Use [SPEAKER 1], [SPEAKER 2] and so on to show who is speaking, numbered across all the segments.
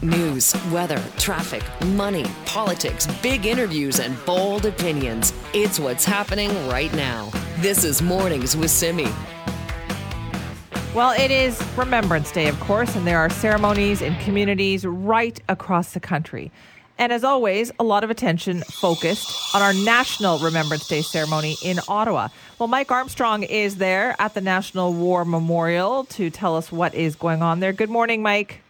[SPEAKER 1] News, weather, traffic, money, politics, big interviews, and bold opinions. It's what's happening right now. This is Mornings with Simi.
[SPEAKER 2] Well, it is Remembrance Day, of course, and there are ceremonies in communities right across the country. And as always, a lot of attention focused on our National Remembrance Day ceremony in Ottawa. Well, Mike Armstrong is there at the National War Memorial to tell us what is going on there. Good morning, Mike.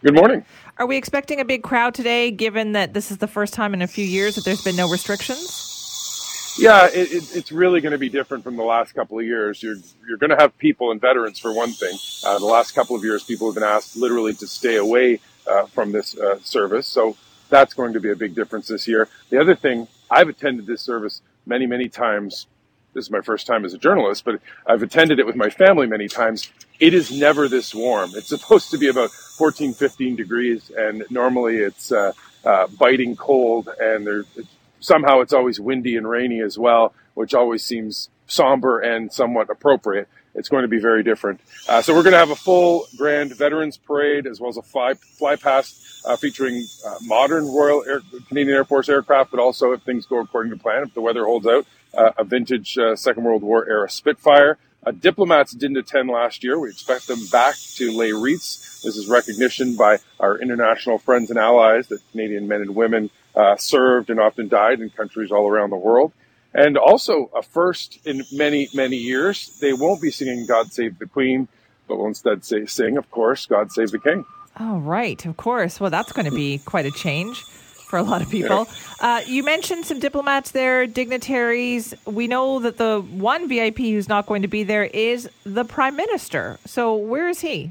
[SPEAKER 3] Good morning.
[SPEAKER 2] Are we expecting a big crowd today, given that this is the first time in a few years that there's been no restrictions?
[SPEAKER 3] Yeah, it, it, it's really going to be different from the last couple of years. You're you're going to have people and veterans for one thing. Uh, the last couple of years, people have been asked literally to stay away uh, from this uh, service, so that's going to be a big difference this year. The other thing, I've attended this service many, many times. This is my first time as a journalist, but I've attended it with my family many times. It is never this warm. It's supposed to be about 14, 15 degrees, and normally it's uh, uh, biting cold, and there, somehow it's always windy and rainy as well, which always seems somber and somewhat appropriate. It's going to be very different. Uh, so we're going to have a full grand veterans parade as well as a fly, fly past uh, featuring uh, modern Royal Air, Canadian Air Force aircraft, but also if things go according to plan, if the weather holds out, a vintage uh, Second World War era Spitfire. Uh, diplomats didn't attend last year. We expect them back to lay wreaths. This is recognition by our international friends and allies that Canadian men and women served and often died in countries all around the world. And also a first in many, many years. They won't be singing God Save the Queen, but will instead say, sing, of course, God Save the King.
[SPEAKER 2] Oh, right. Of course. Well, that's going to be quite a change for a lot of people. Uh, you mentioned some diplomats there, dignitaries. We know that the one VIP who's not going to be there is the Prime Minister. So where is he?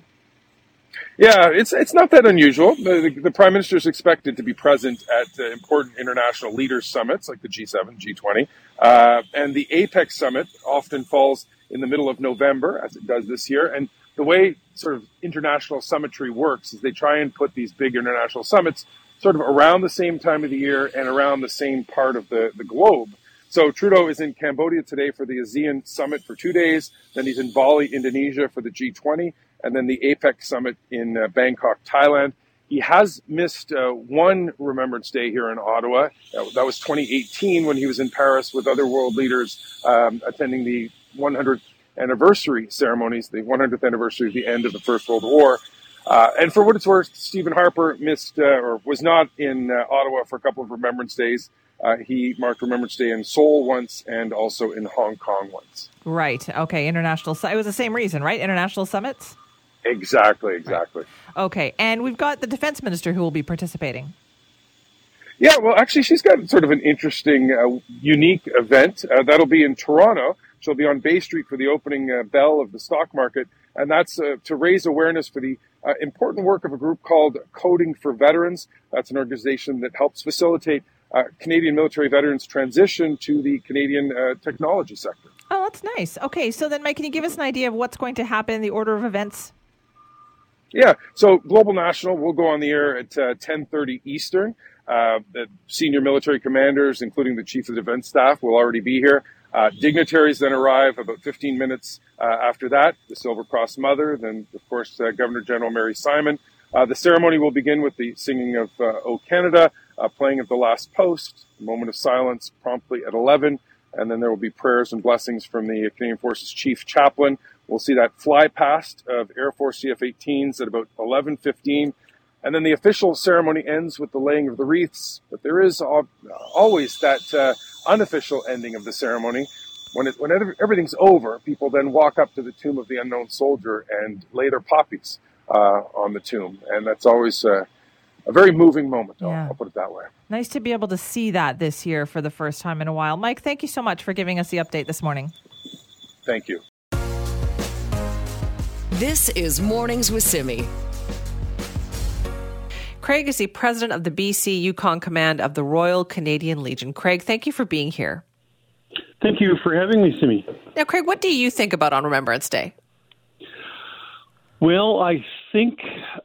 [SPEAKER 3] Yeah, it's it's not that unusual. The, the, the prime minister is expected to be present at uh, important international leaders summits like the G7, G20, uh, and the APEC summit often falls in the middle of November, as it does this year. And the way sort of international summitry works is they try and put these big international summits sort of around the same time of the year and around the same part of the, the globe. So Trudeau is in Cambodia today for the ASEAN summit for two days. Then he's in Bali, Indonesia for the G20 and then the APEC summit in uh, Bangkok, Thailand. He has missed uh, one Remembrance Day here in Ottawa. that was 2018 when he was in Paris with other world leaders um, attending the 100th anniversary ceremonies, the 100th anniversary of the end of the First World War. Uh, and for what it's worth, Stephen Harper missed uh, or was not in uh, Ottawa for a couple of Remembrance Days. Uh, he marked Remembrance Day in Seoul once and also in Hong Kong once.
[SPEAKER 2] Right. Okay. International. It was the same reason, right? International summits.
[SPEAKER 3] Exactly, exactly.
[SPEAKER 2] Right. Okay, and we've got the defense minister who will be participating.
[SPEAKER 3] Yeah, well, actually, she's got sort of an interesting, uh, unique event. Uh, that'll be in Toronto. She'll be on Bay Street for the opening uh, bell of the stock market, and that's uh, to raise awareness for the uh, important work of a group called Coding for Veterans. That's an organization that helps facilitate uh, Canadian military veterans transition to the Canadian technology sector.
[SPEAKER 2] Oh, that's nice. Okay, so then, Mike, can you give us an idea of what's going to happen, in the order of events?
[SPEAKER 3] Yeah, so Global National will go on the air at uh, 10:30 Eastern. Uh, the senior military commanders, including the chief of defense staff, will already be here. Uh, dignitaries then arrive about 15 minutes uh, after that. The Silver Cross Mother, then of course uh, Governor General Mary Simon. Uh, the ceremony will begin with the singing of "O Canada," playing of the last post, a moment of silence promptly at 11, and then there will be prayers and blessings from the Canadian Forces Chief Chaplain. We'll see that fly past of Air Force CF-18s at about 11:15, and then the official ceremony ends with the laying of the wreaths. But there is always that uh, unofficial ending of the ceremony. When, it, when everything's over, people then walk up to the tomb of the unknown soldier and lay their poppies uh, on the tomb, and that's always uh, a very moving moment. Yeah. I'll, I'll put it that way.
[SPEAKER 2] Nice to be able to see that this year for the first time in a while. Mike, thank you so much for giving us the update this morning.
[SPEAKER 3] Thank you.
[SPEAKER 1] This is Mornings with Simi.
[SPEAKER 2] Craig is the president of the BC Yukon Command of the Royal Canadian Legion. Craig, thank you for being here.
[SPEAKER 4] Thank you for having me, Simi.
[SPEAKER 2] Now, Craig, what do you think about on Remembrance Day?
[SPEAKER 4] Well, I think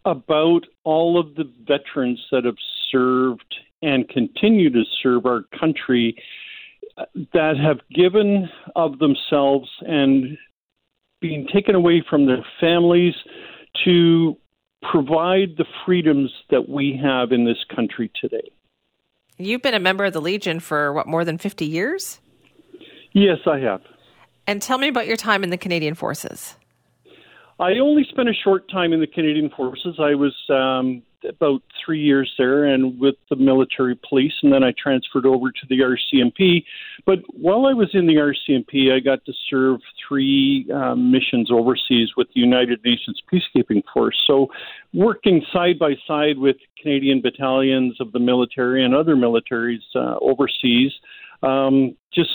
[SPEAKER 4] about all of the veterans that have served and continue to serve our country that have given of themselves and being taken away from their families to provide the freedoms that we have in this country today.
[SPEAKER 2] You've been a member of the Legion for what, more than 50 years?
[SPEAKER 4] Yes, I have.
[SPEAKER 2] And tell me about your time in the Canadian Forces.
[SPEAKER 4] I only spent a short time in the Canadian Forces. I was um, about three years there and with the military police, and then I transferred over to the RCMP. But while I was in the RCMP, I got to serve three um, missions overseas with the United Nations Peacekeeping Force. So, working side by side with Canadian battalions of the military and other militaries uh, overseas, um, just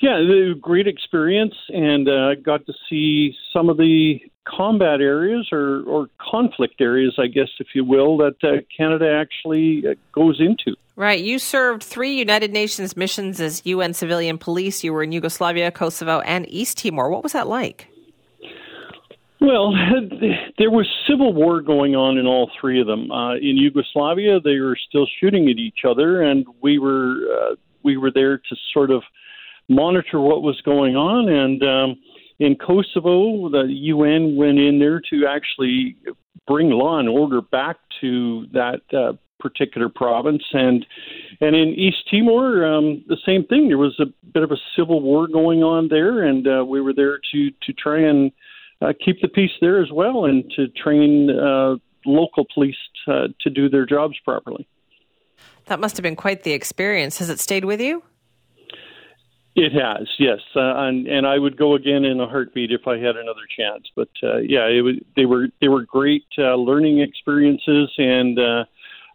[SPEAKER 4] yeah, great experience, and uh, got to see some of the combat areas or, or conflict areas, I guess, if you will, that uh, Canada actually uh, goes into.
[SPEAKER 2] Right. You served three United Nations missions as UN civilian police. You were in Yugoslavia, Kosovo, and East Timor. What was that like?
[SPEAKER 4] Well, there was civil war going on in all three of them. Uh, in Yugoslavia, they were still shooting at each other, and we were uh, we were there to sort of monitor what was going on. And um, in Kosovo, the UN went in there to actually bring law and order back to that uh, particular province. And and in East Timor, um, the same thing. There was a bit of a civil war going on there, and uh, we were there to to try and uh, keep the peace there as well, and to train uh, local police to, to do their jobs properly.
[SPEAKER 2] That must have been quite the experience. Has it stayed with you?
[SPEAKER 4] It has, yes, uh, and and I would go again in a heartbeat if I had another chance. But uh, yeah, it was they were they were great uh, learning experiences, and uh,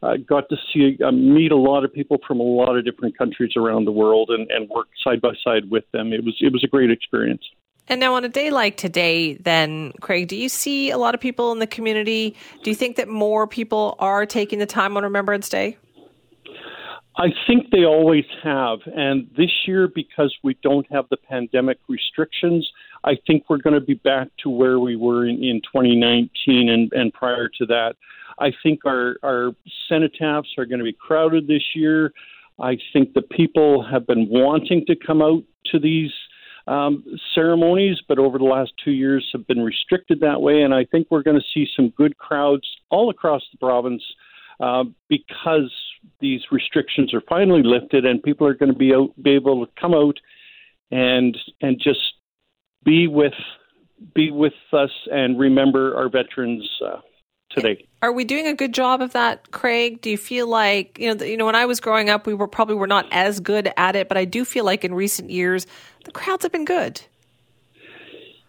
[SPEAKER 4] I got to see uh, meet a lot of people from a lot of different countries around the world, and, and work side by side with them. It was it was a great experience.
[SPEAKER 2] And now, on a day like today, then, Craig, do you see a lot of people in the community? Do you think that more people are taking the time on Remembrance Day?
[SPEAKER 4] I think they always have. And this year, because we don't have the pandemic restrictions, I think we're going to be back to where we were in, in 2019 and, and prior to that. I think our, our cenotaphs are going to be crowded this year. I think the people have been wanting to come out to these um, ceremonies, but over the last two years have been restricted that way. And I think we're going to see some good crowds all across the province uh, because these restrictions are finally lifted and people are going to be out, be able to come out and and just be with be with us and remember our veterans uh, today.
[SPEAKER 2] Are we doing a good job of that, Craig? Do you feel like you know? The, you know, when I was growing up, we were probably were not as good at it, but I do feel like in recent years the crowds have been good.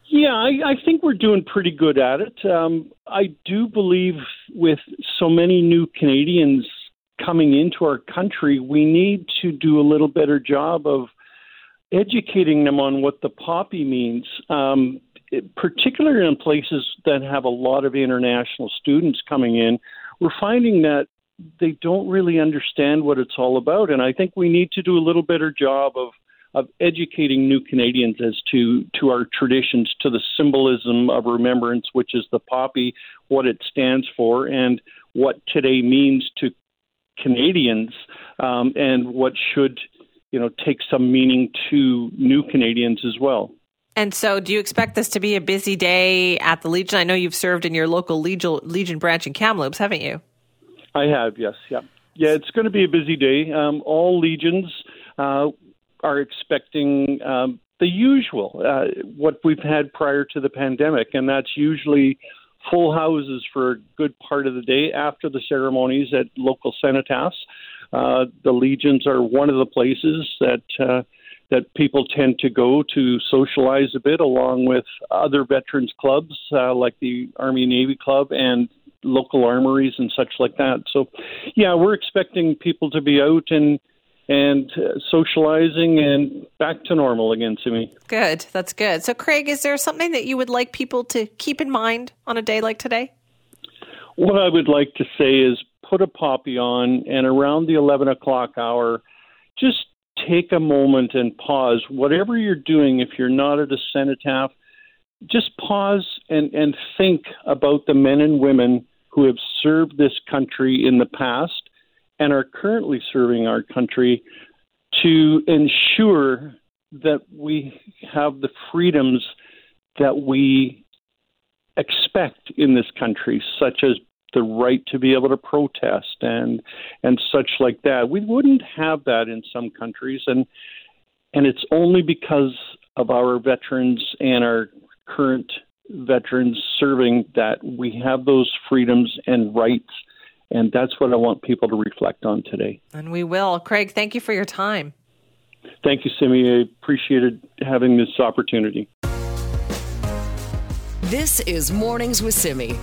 [SPEAKER 4] Yeah, I, I think we're doing pretty good at it. Um, I do believe with so many new Canadians coming into our country, we need to do a little better job of educating them on what the poppy means, um, particularly in places that have a lot of international students coming in. We're finding that they don't really understand what it's all about, and I think we need to do a little better job of of educating new Canadians as to to our traditions, to the symbolism of remembrance, which is the poppy, what it stands for, and what today means to Canadians, um, and what should you know take some meaning to new Canadians as well.
[SPEAKER 2] And so, do you expect this to be a busy day at the Legion? I know you've served in your local Legion, Legion branch in Kamloops, haven't you?
[SPEAKER 4] I have, yes, yeah, yeah. It's going to be a busy day. Um, all legions uh, are expecting um, the usual, uh, what we've had prior to the pandemic, and that's usually full houses for a good part of the day after the ceremonies at local cenotaphs. Uh, the legions are one of the places that uh, that people tend to go to socialize a bit, along with other veterans clubs uh, like the Army Navy Club and local armories and such like that. So, yeah, we're expecting people to be out and and uh, socializing and back to normal again to me.
[SPEAKER 2] Good. That's good. So, Craig, is there something that you would like people to keep in mind on a day like today?
[SPEAKER 4] What I would like to say is put a poppy on, and around the 11 o'clock hour, just take a moment and pause. Whatever you're doing, if you're not at a cenotaph, just pause and, and think about the men and women who have served this country in the past and are currently serving our country to ensure that we have the freedoms that we expect in this country, such as the right to be able to protest and and such like that. We wouldn't have that in some countries, and and it's only because of our veterans and our current veterans serving that we have those freedoms and rights. And that's what I want people to reflect on today.
[SPEAKER 2] And we will. Craig, thank you for your time.
[SPEAKER 4] Thank you, Simi. I appreciated having this opportunity.
[SPEAKER 1] This is Mornings with Simi.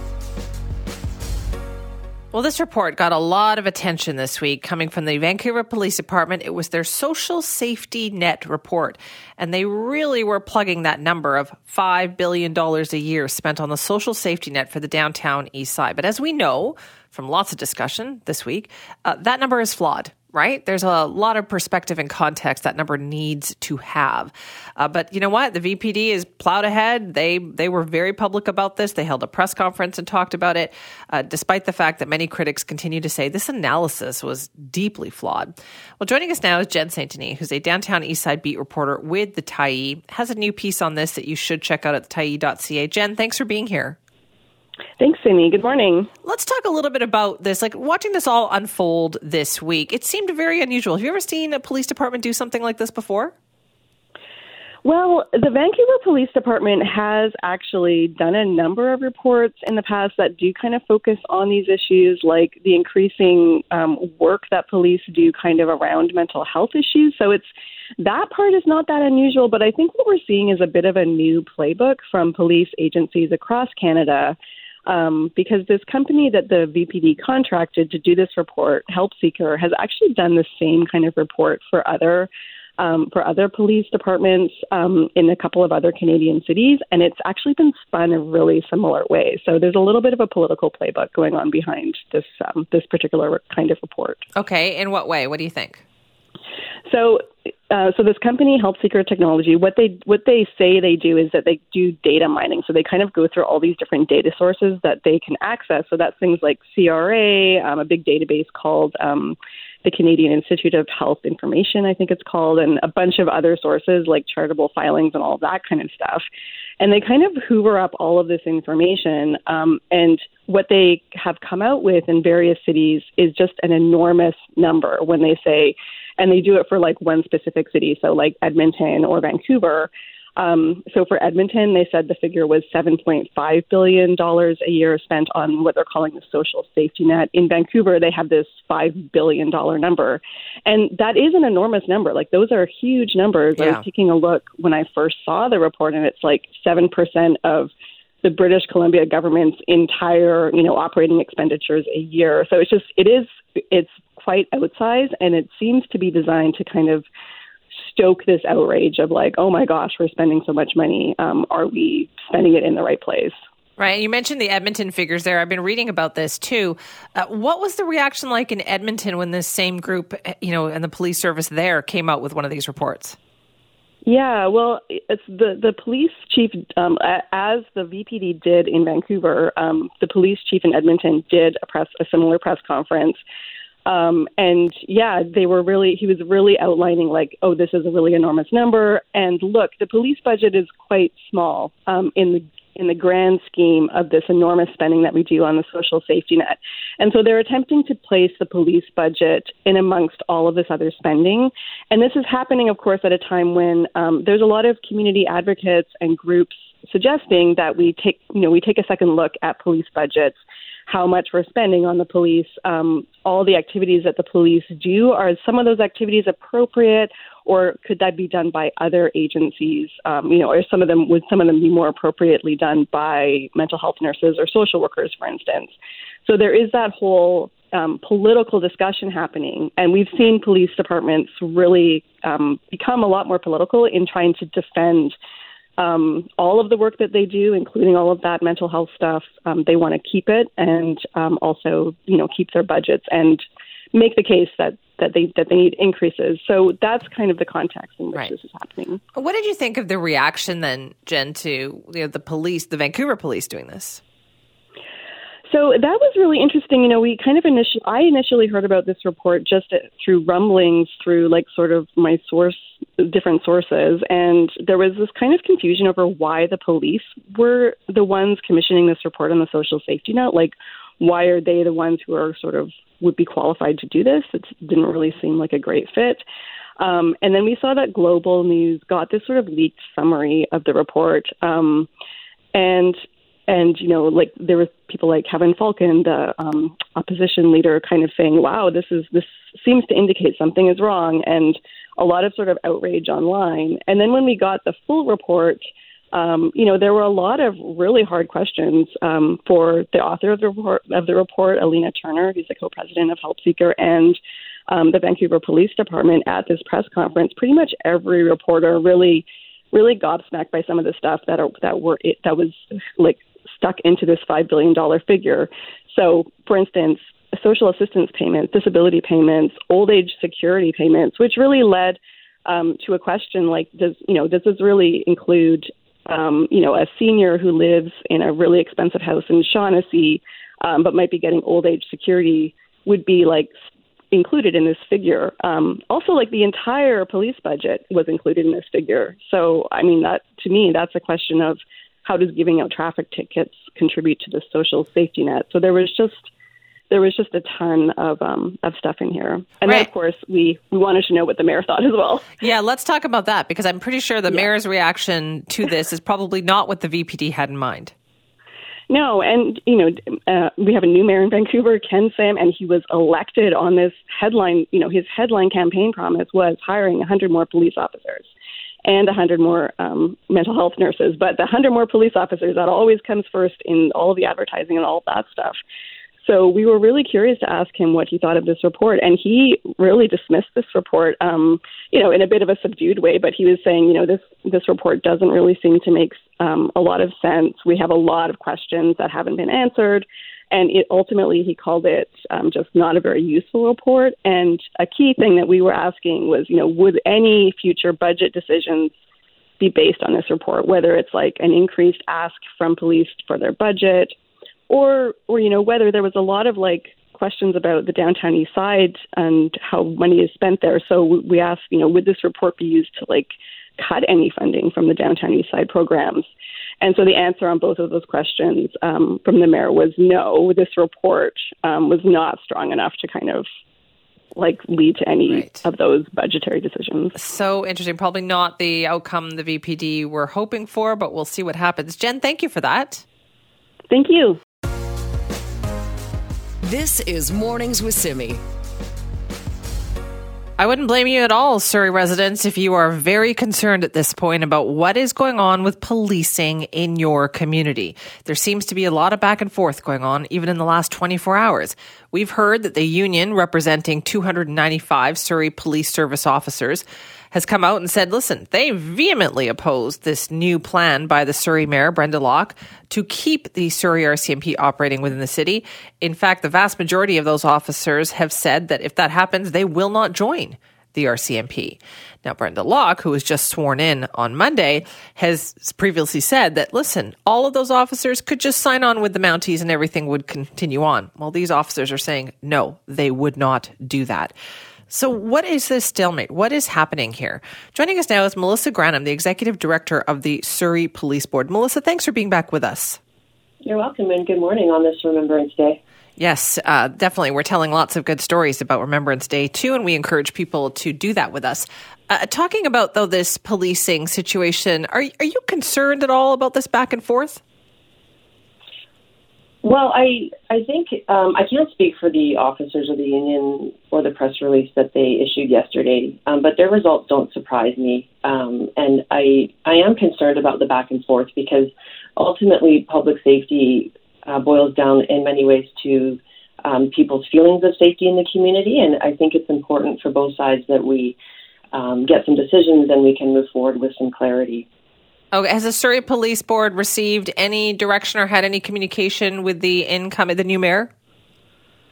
[SPEAKER 2] Well, this report got a lot of attention this week coming from the Vancouver Police Department. It was their social safety net report. And they really were plugging that number of $5 billion a year spent on the social safety net for the downtown east side. But as we know from lots of discussion this week, uh, that number is flawed right? There's a lot of perspective and context that number needs to have. Uh, but you know what? The VPD is plowed ahead. They they were very public about this. They held a press conference and talked about it, uh, despite the fact that many critics continue to say this analysis was deeply flawed. Well, joining us now is Jen St. Denis, who's a downtown East Side beat reporter with the Tyee, has a new piece on this that you should check out at tyee.ca. Jen, thanks for being here.
[SPEAKER 5] Thanks, Simi. Good morning.
[SPEAKER 2] Let's talk a little bit about this. Like watching this all unfold this week, it seemed very unusual. Have you ever seen a police department do something like this before?
[SPEAKER 5] Well, the Vancouver Police Department has actually done a number of reports in the past that do kind of focus on these issues, like the increasing um, work that police do kind of around mental health issues. So it's that part is not that unusual, but I think what we're seeing is a bit of a new playbook from police agencies across Canada um, because this company that the VPD contracted to do this report, Help Seeker, has actually done the same kind of report for other um, for other police departments um, in a couple of other Canadian cities, and it's actually been spun a really similar way. So there's a little bit of a political playbook going on behind this um, this particular kind of report.
[SPEAKER 2] Okay, in what way? What do you think?
[SPEAKER 5] So, uh, so this company, Help Seeker Technology, what they what they say they do is that they do data mining. So they kind of go through all these different data sources that they can access. So that's things like CRA, um, a big database called um, the Canadian Institute of Health Information, I think it's called, and a bunch of other sources like charitable filings and all that kind of stuff. And they kind of hoover up all of this information. Um, and what they have come out with in various cities is just an enormous number when they say and they do it for like one specific city, so like Edmonton or Vancouver. Um, so for Edmonton, they said the figure was $7.5 billion a year spent on what they're calling the social safety net. In Vancouver, they have this $5 billion number. And that is an enormous number. Like, those are huge numbers. Yeah. I was taking a look when I first saw the report, and it's like 7% of the British Columbia government's entire, you know, operating expenditures a year. So it's just, it is, it's quite outsized, and it seems to be designed to kind of stoke this outrage of like, oh my gosh, we're spending so much money. Um, are we spending it in the right place?
[SPEAKER 2] Right. You mentioned the Edmonton figures there. I've been reading about this too. Uh, what was the reaction like in Edmonton when this same group, you know, and the police service there came out with one of these reports?
[SPEAKER 5] Yeah, well, it's the the police chief, um, as the VPD did in Vancouver, um, the police chief in Edmonton did a press a similar press conference um, and yeah, they were really, he was really outlining like, oh, this is a really enormous number. And look, the police budget is quite small um, in the in the grand scheme of this enormous spending that we do on the social safety net. And so they're attempting to place the police budget in amongst all of this other spending. And this is happening, of course, at a time when um, there's a lot of community advocates and groups suggesting that we take, you know, we take a second look at police budgets how much we're spending on the police, um, all the activities that the police do. Are some of those activities appropriate, or could that be done by other agencies? Um, you know, or some of them would some of them be more appropriately done by mental health nurses or social workers, for instance? So there is that whole um, political discussion happening, and we've seen police departments really um, become a lot more political in trying to defend um, all of the work that they do, including all of that mental health stuff, um, they want to keep it and um, also, you know, keep their budgets and make the case that that they that they need increases. So that's kind of the context in which right. this is happening.
[SPEAKER 2] What did you think of the reaction then, Jen, to you know, the police, the Vancouver police doing this?
[SPEAKER 5] So that was really interesting. You know, we kind of initially, I initially heard about this report just through rumblings, through like sort of my source different sources, and there was this kind of confusion over why the police were the ones commissioning this report on the social safety net. Like, why are they the ones who are sort of would be qualified to do this? It didn't really seem like a great fit. Um, and then we saw that Global News got this sort of leaked summary of the report, um, and and you know, like there were people like Kevin Falcon, the um, opposition leader, kind of saying, "Wow, this is this seems to indicate something is wrong," and a lot of sort of outrage online. And then when we got the full report, um, you know, there were a lot of really hard questions um, for the author of the report, of the report, Alina Turner, who's the co-president of Help Seeker, and um, the Vancouver Police Department at this press conference. Pretty much every reporter really, really gobsmacked by some of the stuff that are, that were that was like stuck into this $5 billion figure. So, for instance, social assistance payments, disability payments, old age security payments, which really led um, to a question like, does you know does this really include um, you know a senior who lives in a really expensive house in Shaughnessy, um, but might be getting old age security would be like included in this figure. Um, also, like the entire police budget was included in this figure. So, I mean, that to me, that's a question of how does giving out traffic tickets contribute to the social safety net? So there was just there was just a ton of um, of stuff in here, and right. then of course we we wanted to know what the mayor thought as well.
[SPEAKER 2] Yeah, let's talk about that because I'm pretty sure the yeah. mayor's reaction to this is probably not what the VPD had in mind.
[SPEAKER 5] No, and you know uh, we have a new mayor in Vancouver, Ken Sim, and he was elected on this headline. You know his headline campaign promise was hiring 100 more police officers and 100 more um, mental health nurses. But the 100 more police officers, that always comes first in all of the advertising and all of that stuff. So we were really curious to ask him what he thought of this report, and he really dismissed this report, um, you know, in a bit of a subdued way. But he was saying, you know, this this report doesn't really seem to make um, a lot of sense. We have a lot of questions that haven't been answered, and it, ultimately he called it um, just not a very useful report. And a key thing that we were asking was, you know, would any future budget decisions be based on this report, whether it's like an increased ask from police for their budget, or or you know whether there was a lot of like questions about the downtown east side and how money is spent there. So we asked, you know, would this report be used to like cut any funding from the downtown east side programs? And so the answer on both of those questions um, from the mayor was no. This report um, was not strong enough to kind of like lead to any right. of those budgetary decisions.
[SPEAKER 2] So interesting. Probably not the outcome the VPD were hoping for, but we'll see what happens. Jen, thank you for that.
[SPEAKER 5] Thank you.
[SPEAKER 1] This is Mornings with Simi.
[SPEAKER 2] I wouldn't blame you at all, Surrey residents, if you are very concerned at this point about what is going on with policing in your community. There seems to be a lot of back and forth going on, even in the last 24 hours. We've heard that the union representing 295 Surrey Police Service officers has come out and said, listen, they vehemently oppose this new plan by the Surrey Mayor, Brenda Locke, to keep the Surrey RCMP operating within the city. In fact, the vast majority of those officers have said that if that happens, they will not join the RCMP. Now, Brenda Locke, who was just sworn in on Monday, has previously said that, listen, all of those officers could just sign on with the Mounties and everything would continue on. Well, these officers are saying, no, they would not do that. So, what is this stalemate? What is happening here? Joining us now is Melissa Granum, the executive director of the Surrey Police Board. Melissa, thanks for being back with us.
[SPEAKER 6] You're welcome, and good morning on this Remembrance Day.
[SPEAKER 2] Yes, uh, definitely. We're telling lots of good stories about Remembrance Day too, and we encourage people to do that with us. Uh, talking about though this policing situation, are are you concerned at all about this back and forth?
[SPEAKER 6] Well, I I think um, I can't speak for the officers of the union or the press release that they issued yesterday, um, but their results don't surprise me, um, and I I am concerned about the back and forth because ultimately public safety uh, boils down in many ways to um, people's feelings of safety in the community, and I think it's important for both sides that we um, get some decisions and we can move forward with some clarity.
[SPEAKER 2] Okay. Has the Surrey Police Board received any direction or had any communication with the incoming, the new mayor?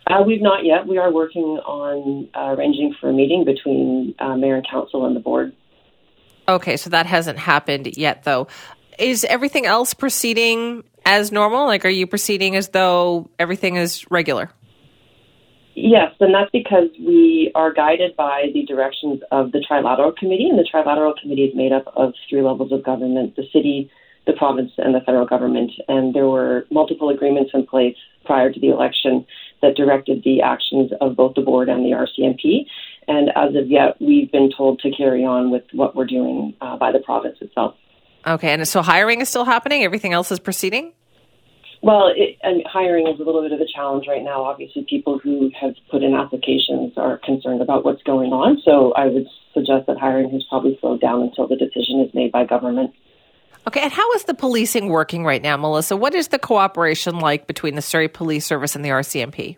[SPEAKER 6] Uh, we've not yet. We are working on uh, arranging for a meeting between uh, mayor and council and the board.
[SPEAKER 2] Okay, so that hasn't happened yet, though. Is everything else proceeding as normal? Like, are you proceeding as though everything is regular?
[SPEAKER 6] Yes, and that's because we are guided by the directions of the Trilateral Committee, and the Trilateral Committee is made up of three levels of government the city, the province, and the federal government. And there were multiple agreements in place prior to the election that directed the actions of both the board and the RCMP. And as of yet, we've been told to carry on with what we're doing uh, by the province itself.
[SPEAKER 2] Okay, and so hiring is still happening? Everything else is proceeding?
[SPEAKER 6] Well, it, and hiring is a little bit of a challenge right now. Obviously, people who have put in applications are concerned about what's going on. So I would suggest that hiring has probably slowed down until the decision is made by government.
[SPEAKER 2] Okay, and how is the policing working right now, Melissa? What is the cooperation like between the Surrey Police Service and the RCMP?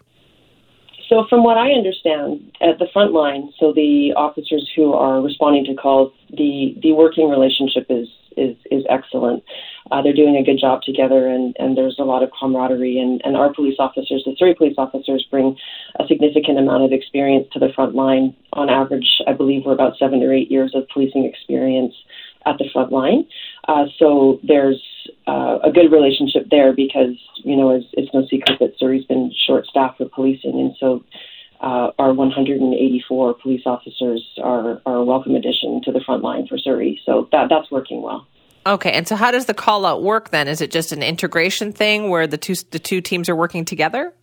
[SPEAKER 6] So, from what I understand, at the front line, so the officers who are responding to calls, the the working relationship is is is excellent. Uh, they're doing a good job together, and, and there's a lot of camaraderie. And, and our police officers, the Surrey police officers, bring a significant amount of experience to the front line. On average, I believe we're about seven or eight years of policing experience at the front line. Uh, so there's uh, a good relationship there because you know it's, it's no secret that Surrey's been short-staffed with policing, and so. Uh, our 184 police officers are, are a welcome addition to the front line for Surrey. So that that's working well.
[SPEAKER 2] Okay, and so how does the call out work then? Is it just an integration thing where the two the two teams are working together?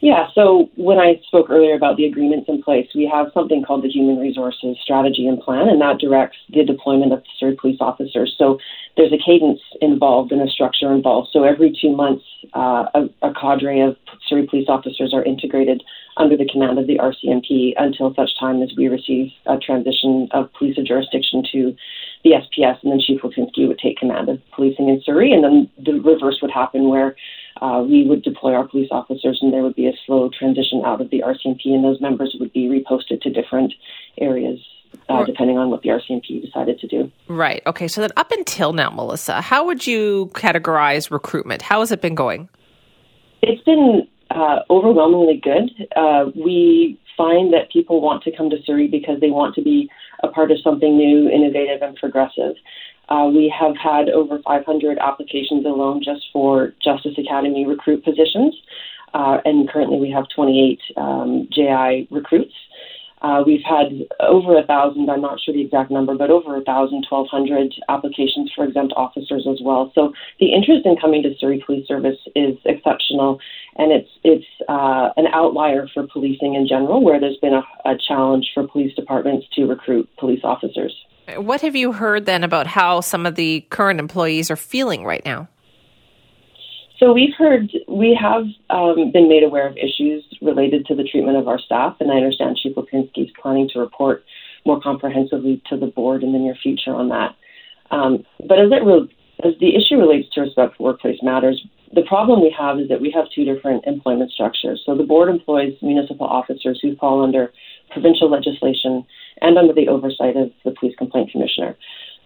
[SPEAKER 6] Yeah, so when I spoke earlier about the agreements in place, we have something called the Human Resources Strategy and Plan, and that directs the deployment of Surrey police officers. So there's a cadence involved and a structure involved. So every two months, uh, a, a cadre of Surrey police officers are integrated under the command of the RCMP until such time as we receive a transition of police jurisdiction to the SPS, and then Chief Lipinski would take command of policing in Surrey, and then the reverse would happen where uh, we would deploy our police officers, and there would be a slow transition out of the RCMP, and those members would be reposted to different areas. Uh, depending on what the RCMP decided to do.
[SPEAKER 2] Right. Okay. So then, up until now, Melissa, how would you categorize recruitment? How has it been going?
[SPEAKER 6] It's been uh, overwhelmingly good. Uh, we find that people want to come to Surrey because they want to be a part of something new, innovative, and progressive. Uh, we have had over 500 applications alone just for Justice Academy recruit positions, uh, and currently we have 28 um, JI recruits. Uh, we've had over a thousand, I'm not sure the exact number, but over a thousand, 1,200 applications for exempt officers as well. So the interest in coming to Surrey Police Service is exceptional, and it's it's uh, an outlier for policing in general, where there's been a, a challenge for police departments to recruit police officers.
[SPEAKER 2] What have you heard then about how some of the current employees are feeling right now?
[SPEAKER 6] So we've heard, we have um, been made aware of issues related to the treatment of our staff, and I understand Chief Lipinski is planning to report more comprehensively to the board in the near future on that. Um, but as it re- as the issue relates to respectful workplace matters, the problem we have is that we have two different employment structures. So the board employs municipal officers who fall under provincial legislation and under the oversight of the police complaint commissioner.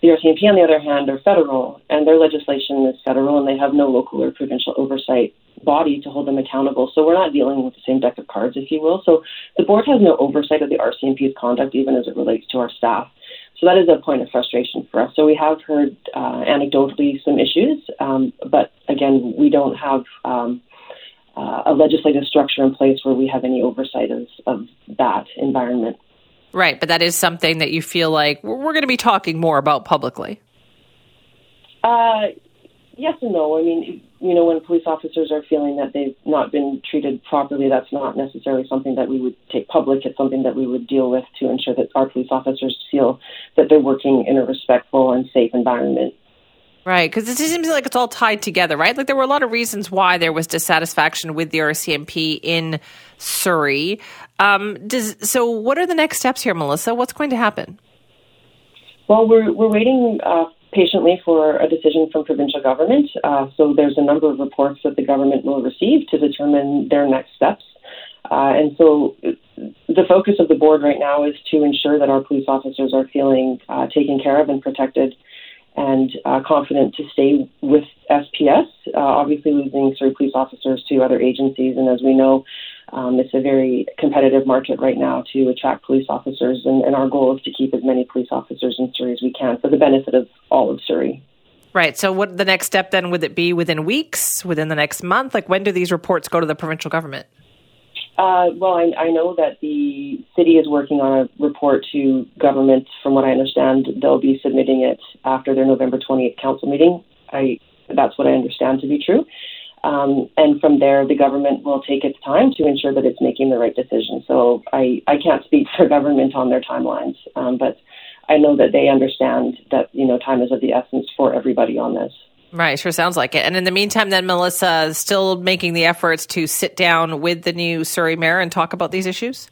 [SPEAKER 6] The RCMP, on the other hand, are federal, and their legislation is federal, and they have no local or provincial oversight body to hold them accountable. So we're not dealing with the same deck of cards, if you will. So the board has no oversight of the RCMP's conduct, even as it relates to our staff. So that is a point of frustration for us. So we have heard uh, anecdotally some issues, um, but again, we don't have um, uh, a legislative structure in place where we have any oversight of, of that environment.
[SPEAKER 2] Right, but that is something that you feel like we're going to be talking more about publicly.
[SPEAKER 6] Uh, yes and no. I mean, you know, when police officers are feeling that they've not been treated properly, that's not necessarily something that we would take public. It's something that we would deal with to ensure that our police officers feel that they're working in a respectful and safe environment.
[SPEAKER 2] Right, because it seems like it's all tied together, right? Like there were a lot of reasons why there was dissatisfaction with the RCMP in Surrey. Um, does, so, what are the next steps here, Melissa? What's going to happen?
[SPEAKER 6] Well, we're we're waiting uh, patiently for a decision from provincial government. Uh, so, there's a number of reports that the government will receive to determine their next steps. Uh, and so, the focus of the board right now is to ensure that our police officers are feeling uh, taken care of and protected and uh, confident to stay with SPS. Uh, obviously, losing Surrey police officers to other agencies, and as we know, um, it's a very competitive market right now to attract police officers, and, and our goal is to keep as many police officers in Surrey as we can for the benefit of all of Surrey.
[SPEAKER 2] Right. So, what the next step then would it be within weeks, within the next month? Like, when do these reports go to the provincial government?
[SPEAKER 6] Uh, well, I, I know that the city is working on a report to government. From what I understand, they'll be submitting it after their November 28th council meeting. I that's what I understand to be true. Um, and from there, the government will take its time to ensure that it's making the right decision. So I, I can't speak for government on their timelines, um, but I know that they understand that you know time is of the essence for everybody on this.
[SPEAKER 2] Right, sure sounds like it. And in the meantime, then Melissa is still making the efforts to sit down with the new Surrey mayor and talk about these issues.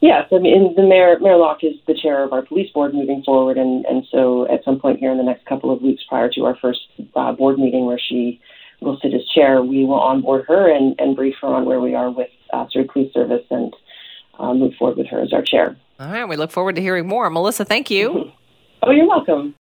[SPEAKER 6] Yes, I mean the mayor Mayor Locke is the chair of our police board moving forward, and and so at some point here in the next couple of weeks prior to our first uh, board meeting where she will sit as chair, we will onboard her and and brief her on where we are with uh, Surrey Police Service and uh, move forward with her as our chair.
[SPEAKER 2] All right, we look forward to hearing more. Melissa, thank you.
[SPEAKER 6] Oh, you're welcome.